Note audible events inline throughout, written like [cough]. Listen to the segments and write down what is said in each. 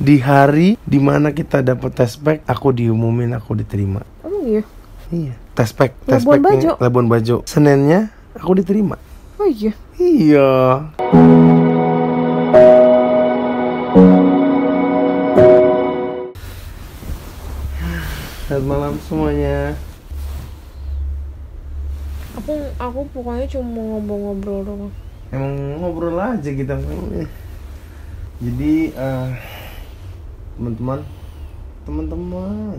di hari di mana kita dapat tespek aku diumumin aku diterima Oh iya. iya tespek Labuan tespeknya Bajo. Labuan Bajo Seninnya aku diterima Oh iya. iya Selamat malam semuanya Aku aku pokoknya cuma ngobrol-ngobrol doang. Emang ngobrol aja kita Jadi eh, teman-teman? Teman-teman.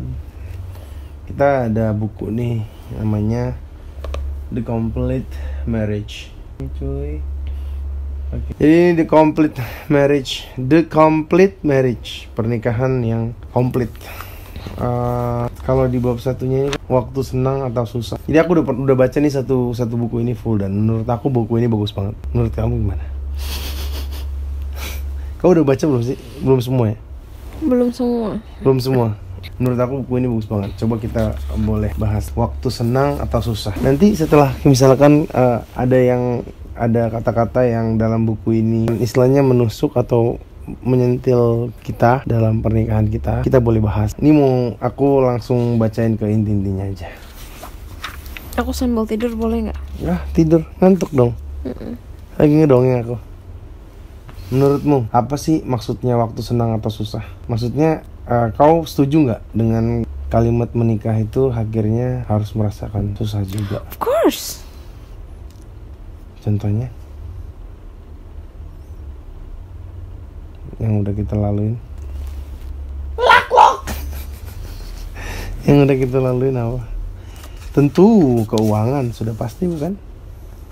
Kita ada buku nih namanya The Complete Marriage. Cuy. Oke. Jadi ini The Complete Marriage. The Complete Marriage. Pernikahan yang komplit. Eh, Kalau di bab satunya ini Waktu senang atau susah. Jadi aku udah, udah baca nih satu, satu buku ini full Dan menurut aku buku ini bagus banget. Menurut kamu gimana? [laughs] Kau udah baca belum sih? Belum semua ya? Belum semua. Belum semua. Menurut aku buku ini bagus banget. Coba kita boleh bahas waktu senang atau susah. Nanti setelah misalkan eh, ada yang ada kata-kata yang dalam buku ini istilahnya menusuk atau menyentil kita dalam pernikahan kita, kita boleh bahas. Ini mau aku langsung bacain ke inti-intinya aja. Aku sambil tidur boleh nggak? Ya tidur ngantuk dong. Lagi ngedongeng aku. Menurutmu apa sih maksudnya waktu senang atau susah? Maksudnya eh, kau setuju nggak dengan kalimat menikah itu akhirnya harus merasakan susah juga? Of course. Contohnya yang udah kita laluin. [laughs] yang udah kita laluin apa? Tentu keuangan sudah pasti bukan?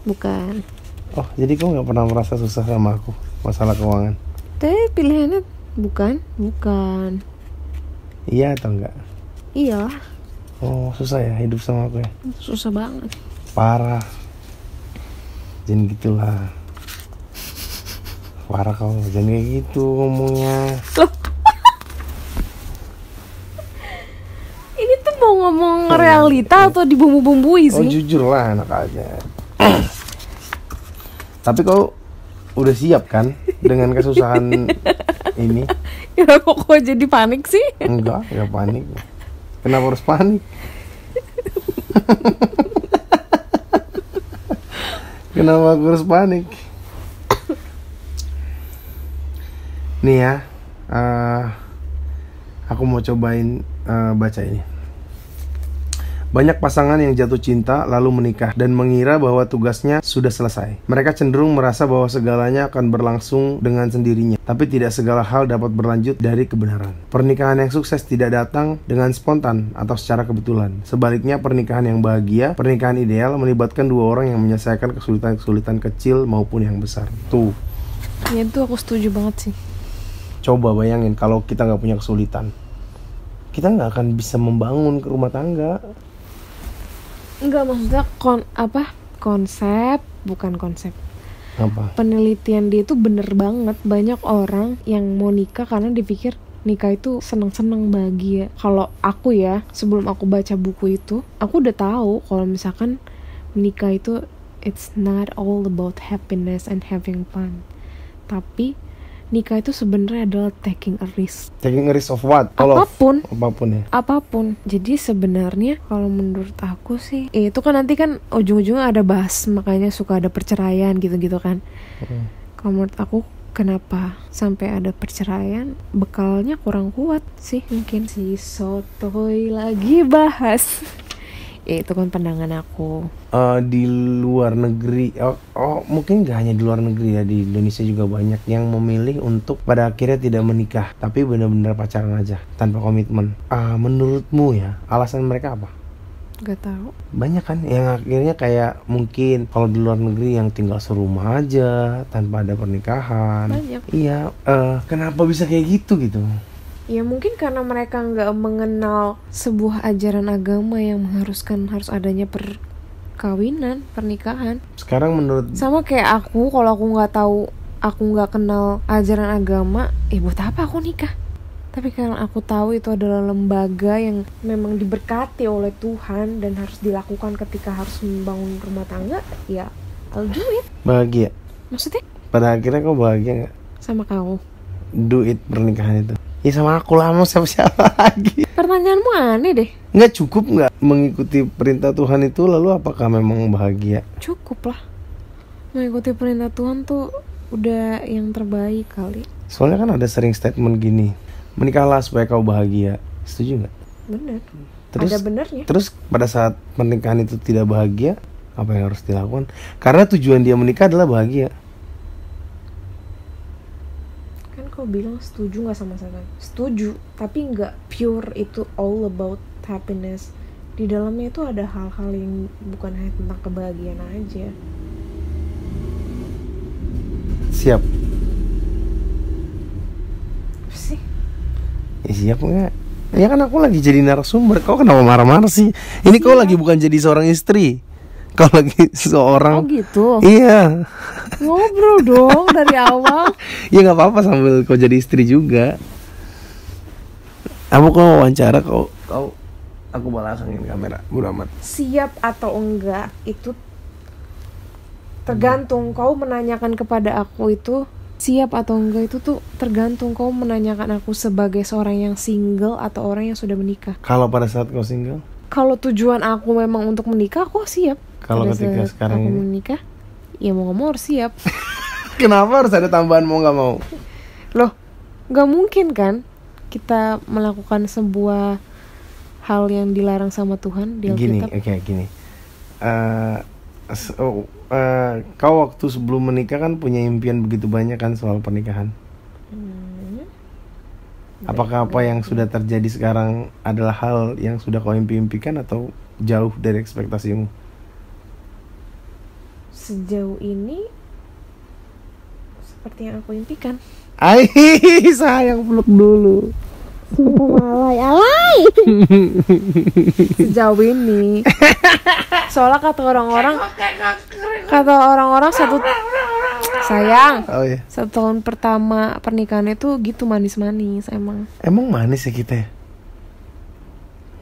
Bukan. Oh jadi kau nggak pernah merasa susah sama aku masalah keuangan? Tapi pilihannya bukan, bukan. Iya atau enggak? Iya, Oh susah ya hidup sama aku ya? susah banget. Parah. Jangan gitulah. Parah kau, jangan kayak gitu ngomongnya. Ini tuh mau ngomong realita atau dibumbu-bumbui Oh sih? jujur lah anak aja. Tapi kau udah siap kan dengan kesusahan [laughs] ini? Ya kok kok jadi panik sih? Enggak, ya panik. Kenapa harus panik? [laughs] Kenapa aku harus panik? Nih ya, eh, aku mau cobain eh, baca ini. Banyak pasangan yang jatuh cinta lalu menikah dan mengira bahwa tugasnya sudah selesai. Mereka cenderung merasa bahwa segalanya akan berlangsung dengan sendirinya, tapi tidak segala hal dapat berlanjut dari kebenaran. Pernikahan yang sukses tidak datang dengan spontan atau secara kebetulan. Sebaliknya, pernikahan yang bahagia, pernikahan ideal melibatkan dua orang yang menyelesaikan kesulitan-kesulitan kecil maupun yang besar. Tuh, Ya itu aku setuju banget sih. coba bayangin kalau kita nggak punya kesulitan, kita nggak akan bisa membangun ke rumah tangga. Enggak maksudnya kon apa konsep bukan konsep. Apa? penelitian dia itu bener banget. Banyak orang yang mau nikah karena dipikir nikah itu senang-senang bahagia. Kalau aku ya sebelum aku baca buku itu aku udah tahu kalau misalkan menikah itu it's not all about happiness and having fun. Tapi nikah itu sebenarnya adalah taking a risk Taking a risk of what? Kalau apa pun apa pun ya. apa pun. Jadi sebenarnya kalau menurut aku sih eh, itu kan nanti kan ujung-ujungnya ada bahas makanya suka ada perceraian gitu-gitu kan. Hmm. Kalau menurut aku kenapa sampai ada perceraian bekalnya kurang kuat sih mungkin si sotoy lagi bahas. [laughs] Ya, itu kan pandangan aku. Eh, di luar negeri, oh, oh, mungkin gak hanya di luar negeri ya di Indonesia juga banyak yang memilih untuk pada akhirnya tidak menikah, tapi benar-benar pacaran aja tanpa komitmen. Ah, menurutmu ya alasan mereka apa? Gak tahu. Banyak kan yang akhirnya kayak mungkin kalau di luar negeri yang tinggal serumah aja tanpa ada pernikahan. Banyak. Iya, eh, kenapa bisa kayak gitu gitu? Ya mungkin karena mereka nggak mengenal sebuah ajaran agama yang mengharuskan harus adanya perkawinan, pernikahan. Sekarang menurut Sama kayak aku, kalau aku nggak tahu, aku nggak kenal ajaran agama, eh buat apa aku nikah? Tapi karena aku tahu itu adalah lembaga yang memang diberkati oleh Tuhan dan harus dilakukan ketika harus membangun rumah tangga, ya I'll do it. bahagia, Maksudnya pada akhirnya kau bahagia nggak? sama kamu. Do it pernikahan itu. Ya sama aku lah mau siapa siapa lagi. Pertanyaanmu aneh deh. Nggak cukup nggak mengikuti perintah Tuhan itu lalu apakah memang bahagia? Cukup lah. Mengikuti perintah Tuhan tuh udah yang terbaik kali. Soalnya kan ada sering statement gini, menikahlah supaya kau bahagia. Setuju nggak? Bener. Terus Ada benernya. terus pada saat pernikahan itu tidak bahagia, apa yang harus dilakukan? Karena tujuan dia menikah adalah bahagia. Kan kau bilang setuju nggak sama saya? Setuju, tapi nggak pure itu all about happiness. Di dalamnya itu ada hal-hal yang bukan hanya tentang kebahagiaan aja. Siap. Apa sih? Ya siap nggak? Ya kan aku lagi jadi narasumber. Kau kenapa marah-marah sih? Ini kau lagi bukan jadi seorang istri. Kau lagi Oh seorang. gitu. Iya. Ngobrol dong dari awal. [laughs] Ya nggak apa-apa sambil kau jadi istri juga. Aku kau wawancara kau kau aku balasangin kamera. Bodo amat. Siap atau enggak itu tergantung kau menanyakan kepada aku itu siap atau enggak itu tuh tergantung kau menanyakan aku sebagai seorang yang single atau orang yang sudah menikah. Kalau pada saat kau single, Kalau tujuan aku memang untuk menikah, aku siap. Kalau ketika sekarang aku menikah, ya mau nggak mau harus siap. [laughs] kenapa harus ada tambahan mau nggak mau? Loh, nggak mungkin kan kita melakukan sebuah hal yang dilarang sama Tuhan di Gini, Alkitab? oke gini. Eh, s- oh, eh, kau waktu sebelum menikah kan punya impian begitu banyak kan soal pernikahan. Hmm. Apakah apa yang sudah terjadi sekarang adalah hal yang sudah kau impi-impikan atau jauh dari ekspektasimu? Sejauh ini seperti yang aku impikan. Ai, [laughs] sayang peluk dulu. Alay, alay. [laughs] Sejauh ini. Soalnya kata orang-orang kata orang-orang satu sayang Oh ya. satu tahun pertama pernikahan itu gitu manis-manis emang. Emang manis ya kita ya?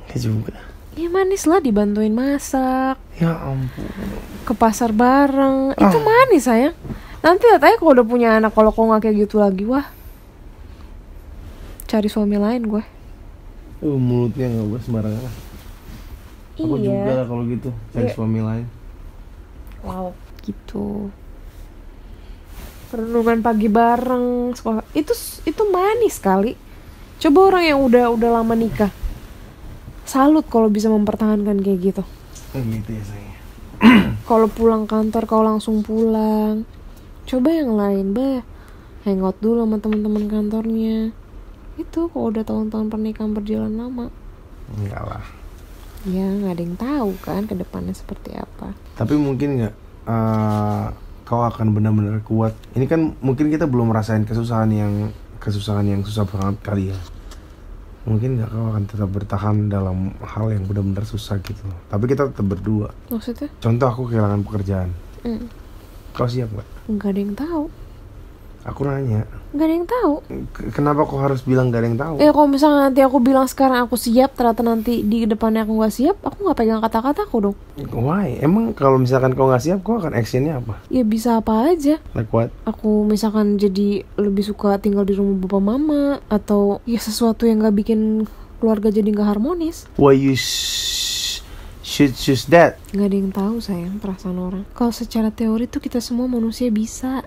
Ya juga. Ya manis lah dibantuin masak, Ya ampun. ke pasar bareng. Itu Ah. manis sayang. Nanti katanya kalau udah punya anak kalau kok nggak kayak gitu lagi wah. Cari suami lain gue. Uh, mulutnya nggak boleh sembarangan. Aku juga lah kalau gitu cari Iya. suami lain. Wow, gitu. Renungan pagi bareng sekolah. Itu itu manis sekali. Coba orang yang udah udah lama nikah. Salut kalau bisa mempertahankan kayak gitu. Oh, gitu ya sayang. [clears throat] Kalau pulang kantor kau langsung pulang. Coba yang lain, bah. Hangout dulu sama teman-teman kantornya. Itu kalau udah tahun-tahun pernikahan berjalan lama. Enggak lah. Ya nggak ada yang tahu kan ke depannya seperti apa. Tapi mungkin nggak eh, kau akan benar-benar kuat. Ini kan mungkin kita belum merasain kesusahan yang kesusahan yang susah banget kali ya. Mungkin nggak kau akan tetap bertahan dalam hal yang benar-benar susah gitu. Tapi kita tetap berdua. Maksudnya? Contoh aku kehilangan pekerjaan. Hmm, Kau siap nggak? nggak ada yang tahu. Aku nanya. Nggak ada yang tahu. "K- Kenapa kau harus bilang gak ada yang tahu? Ya kalau misalnya nanti aku bilang sekarang aku siap, ternyata nanti di depannya aku nggak siap, aku nggak pegang kata-kataku dong. Why? Emang kalau misalkan kau nggak siap, kau akan actionnya apa? Ya bisa apa aja. Like what? Aku misalkan jadi lebih suka tinggal di rumah bapak mama atau ya sesuatu yang nggak bikin keluarga jadi nggak harmonis. Why you sh- should choose that? Nggak ada yang tahu sayang perasaan orang. Kalau secara teori tuh kita semua manusia bisa.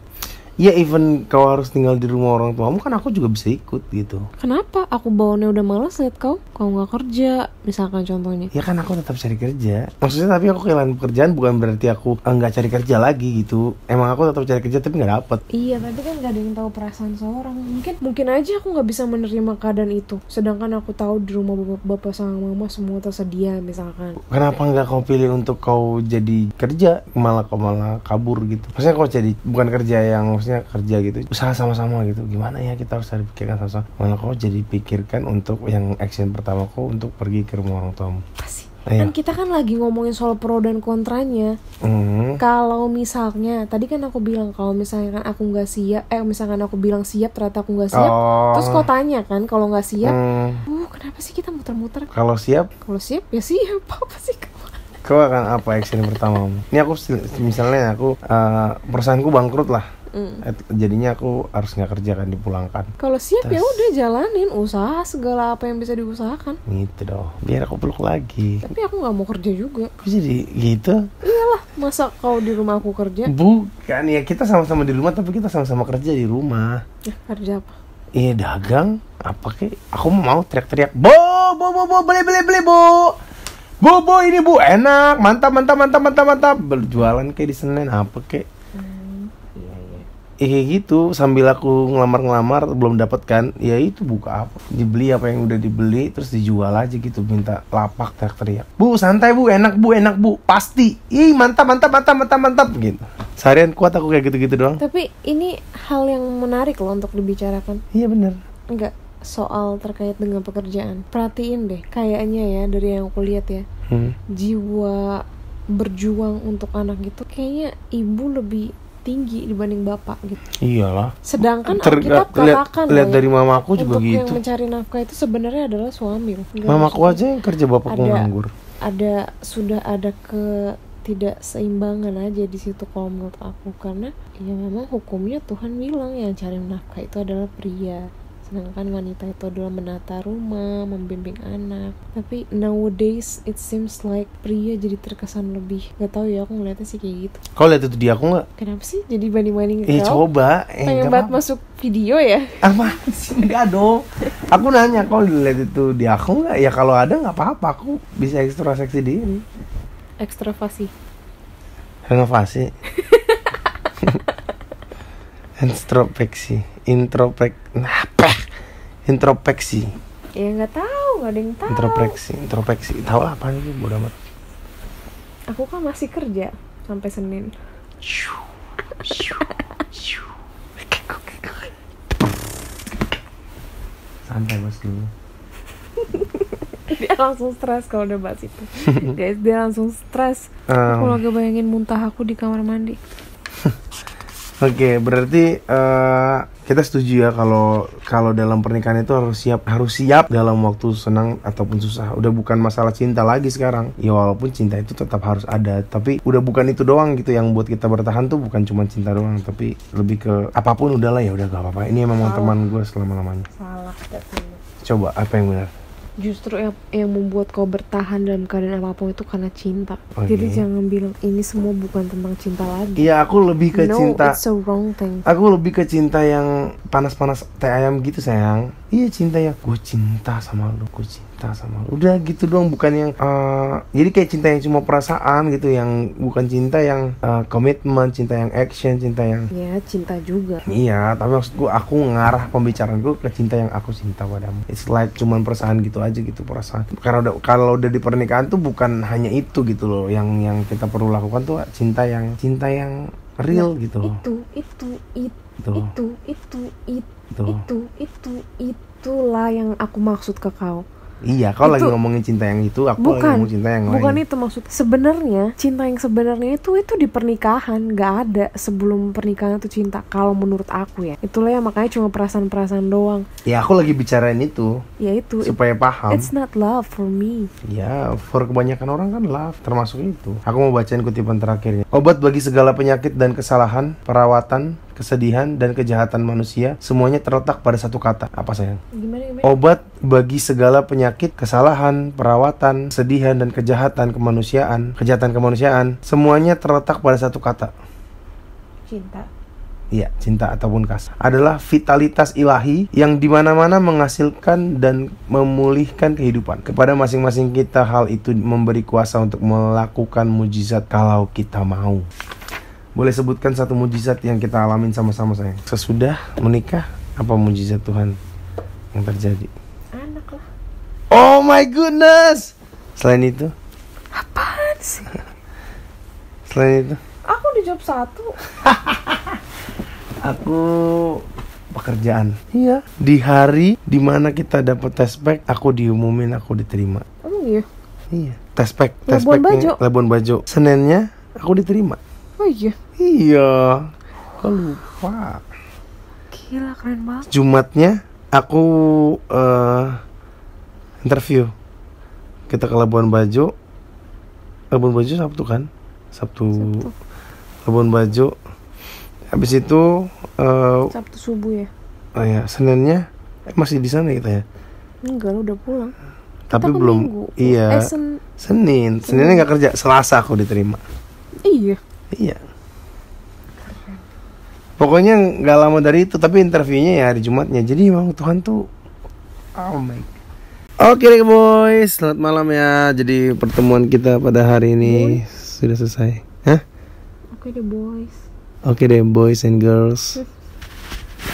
Ya even kau harus tinggal di rumah orang tuamu kan aku juga bisa ikut gitu. Kenapa? Aku bawaannya udah males liat kau. Kau nggak kerja, misalkan contohnya. Ya kan aku tetap cari kerja. Maksudnya tapi aku kehilangan pekerjaan bukan berarti aku eh, nggak cari kerja lagi gitu. Emang aku tetap cari kerja tapi nggak dapet. Iya, tapi kan gak ada yang tahu perasaan seorang. Mungkin mungkin aja aku nggak bisa menerima keadaan itu. Sedangkan aku tahu di rumah bapak, bapak sama mama semua tersedia misalkan. Kenapa nggak kau pilih untuk kau jadi kerja malah kau malah kabur gitu? Maksudnya kau jadi bukan kerja yang maksudnya kerja gitu, usaha sama-sama gitu. Gimana ya kita harus cari pikirkan sama-sama. Malah kau jadi pikirkan untuk yang action pertama kau untuk pergi ke rumah orang tuamu. Pasti. Iya. Kan kita kan lagi ngomongin soal pro dan kontranya. Hmm. Kalau misalnya, tadi kan aku bilang kalau misalnya kan aku nggak siap, eh misalkan aku bilang siap ternyata aku nggak siap. Oh. Terus kau tanya kan kalau nggak siap, Hmm. uh kenapa sih kita muter-muter? Kalau siap, Kalau siap ya siap [laughs] apa sih kau? kau akan apa action pertamamu? Ini aku misalnya aku eh, perusahaanku bangkrut lah. Mm. Jadinya aku harus nggak kerja kan dipulangkan Kalau siap ya udah jalanin usaha segala apa yang bisa diusahakan. gitu dong biar aku peluk lagi Tapi aku nggak mau kerja juga. Jadi gitu Iyalah, masa kau di rumah aku kerja? bukan ya kita sama-sama di rumah tapi kita sama-sama kerja di rumah Eh, kerja apa? iya dagang apa kek aku mau teriak-teriak bo bo bo bo beli beli beli bu bu bu ini bu enak mantap mantap mantap mantap mantap berjualan kayak di Senin apa kek iya. Ya kayak gitu. Sambil aku ngelamar-ngelamar belum dapat kan. Ya itu buka apa? Dibeli apa yang udah dibeli terus dijual aja gitu. Minta lapak teriak-teriak. Bu santai bu enak bu enak bu. Pasti. Ih mantap mantap mantap mantap mantap. Gitu. Seharian kuat aku kayak gitu-gitu doang. Tapi ini hal yang menarik loh untuk dibicarakan. iya bener. Enggak soal terkait dengan pekerjaan. Perhatiin deh, kayaknya ya dari yang aku lihat ya, hmm. jiwa berjuang untuk anak gitu kayaknya ibu lebih tinggi dibanding bapak gitu. iyalah. Sedangkan Ter- lihat, katakan lihat dari mamaku juga untuk yang gitu. mencari nafkah itu sebenarnya adalah suami mamaku aja yang kerja bapakku ada- nganggur. ada sudah ada ke tidak seimbangan aja di situ kalau menurut aku. Karena ya memang hukumnya Tuhan bilang yang cari nafkah itu adalah pria sedangkan wanita itu adalah menata rumah membimbing anak. Tapi nowadays it seems like pria jadi terkesan lebih. Gak tahu ya aku ngeliatnya sih kayak gitu. Kau lihat itu dia aku nggak? Kenapa sih jadi banding banding eh coba. Eh, pengen banget masuk video ya? Apa sih? Enggak dong. Aku nanya kau lihat itu di aku nggak? Ya kalau ada nggak apa-apa. Aku bisa ekstrospeksi diri. Ekstravasi. Renovasi. [laughs] Introspeksi introspek apa introspeksi ya nggak tahu nggak ada yang tahu. Introspeksi introspeksi tahu lah apa itu bodo amat. Aku kan masih kerja sampai Senin. Santai bos dulu. [laughs] Dia langsung stres kalau udah bahas itu. Guys dia langsung stres. Aku Um, lagi bayangin muntah aku di kamar mandi [laughs] Oke, berarti eh, kita setuju ya kalau kalau dalam pernikahan itu harus siap harus siap dalam waktu senang ataupun susah. Udah bukan masalah cinta lagi sekarang. Ya walaupun cinta itu tetap harus ada, tapi udah bukan itu doang gitu yang buat kita bertahan tuh bukan cuma cinta doang, tapi lebih ke apa pun udahlah ya udah gak apa-apa. Ini emang Salah. teman gue selama lamanya. salah Coba apa yang benar? Justru yang, yang membuat kau bertahan dalam keadaan apa pun itu karena cinta Oke. jadi jangan bilang ini semua bukan tentang cinta lagi Iya, aku lebih ke no cinta. it's a wrong thing Aku lebih ke cinta yang panas-panas teh ayam gitu sayang Iya cinta yang gue cinta sama lu, gue cinta sama lu. Udah gitu doang, bukan yang eh, Jadi kayak cinta yang cuma perasaan gitu Yang bukan cinta yang eh, komitmen, cinta yang action, cinta yang ya cinta juga. Iya, tapi maksud gue aku ngarah pembicaraan gue ke cinta yang aku cinta padamu. It's like cuman perasaan gitu aja gitu perasaan. Karena udah kalau udah di pernikahan tuh bukan hanya itu gitu loh Yang yang kita perlu lakukan tuh cinta yang cinta yang real gitu loh. itu itu itu Gitu. itu itu itu Gitu. itu itu itulah yang aku maksud ke kau Iya, kau lagi ngomongin cinta yang itu, aku lagi bukan ngomong cinta yang bukan lain. itu maksud sebenarnya cinta yang sebenarnya itu itu di pernikahan nggak ada sebelum pernikahan itu cinta kalau menurut aku ya itulah yang makanya cuma perasaan-perasaan doang Ya, aku lagi bicarain itu ya itu it- supaya paham. it's not love for me Ya, for kebanyakan orang kan love, termasuk itu. Aku mau bacain kutipan terakhirnya. Obat bagi segala penyakit dan kesalahan, perawatan, kesedihan dan kejahatan manusia, semuanya terletak pada satu kata. Apa sayang? gimana gimana Obat bagi segala penyakit, kesalahan, perawatan, kesedihan dan kejahatan kemanusiaan, kejahatan kemanusiaan, semuanya terletak pada satu kata. cinta Iya, cinta ataupun kasih adalah vitalitas ilahi yang di mana-mana menghasilkan dan memulihkan kehidupan. Kepada masing-masing kita hal itu memberi kuasa untuk melakukan mujizat kalau kita mau. Boleh sebutkan satu mujizat yang kita alamin sama-sama sayang. Sesudah menikah, apa mujizat Tuhan yang terjadi? anak lah Oh my goodness! Selain itu, apaan sih selain itu, aku dijawab satu [laughs] aku pekerjaan. Iya. Di hari di mana kita dapat tespek, aku diumumin aku diterima. oh iya Iya. Tespek, Labuan tespeknya Bajo. Labuan Bajo. Seninnya aku diterima. Oh iya Iya. Kok lupa? gila keren banget Jumatnya aku eh interview. Kita ke Labuan Bajo. Labuan Bajo Sabtu kan? Sabtu. Sabtu. Labuan Bajo. habis itu eh, Sabtu subuh ya oh ya seninnya eh, masih di sana kita ya enggak udah pulang tapi belum Minggu. iya eh sen senin seninnya nggak kerja selasa aku diterima iya iya pokoknya nggak lama dari itu tapi interviewnya ya hari jumatnya jadi emang Tuhan tuh oh my Oke deh boys, selamat malam ya. Jadi pertemuan kita pada hari ini sudah selesai. Hah? oke deh boys Oke deh boys and girls.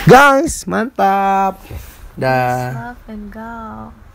Guys, mantap. Dah. love and go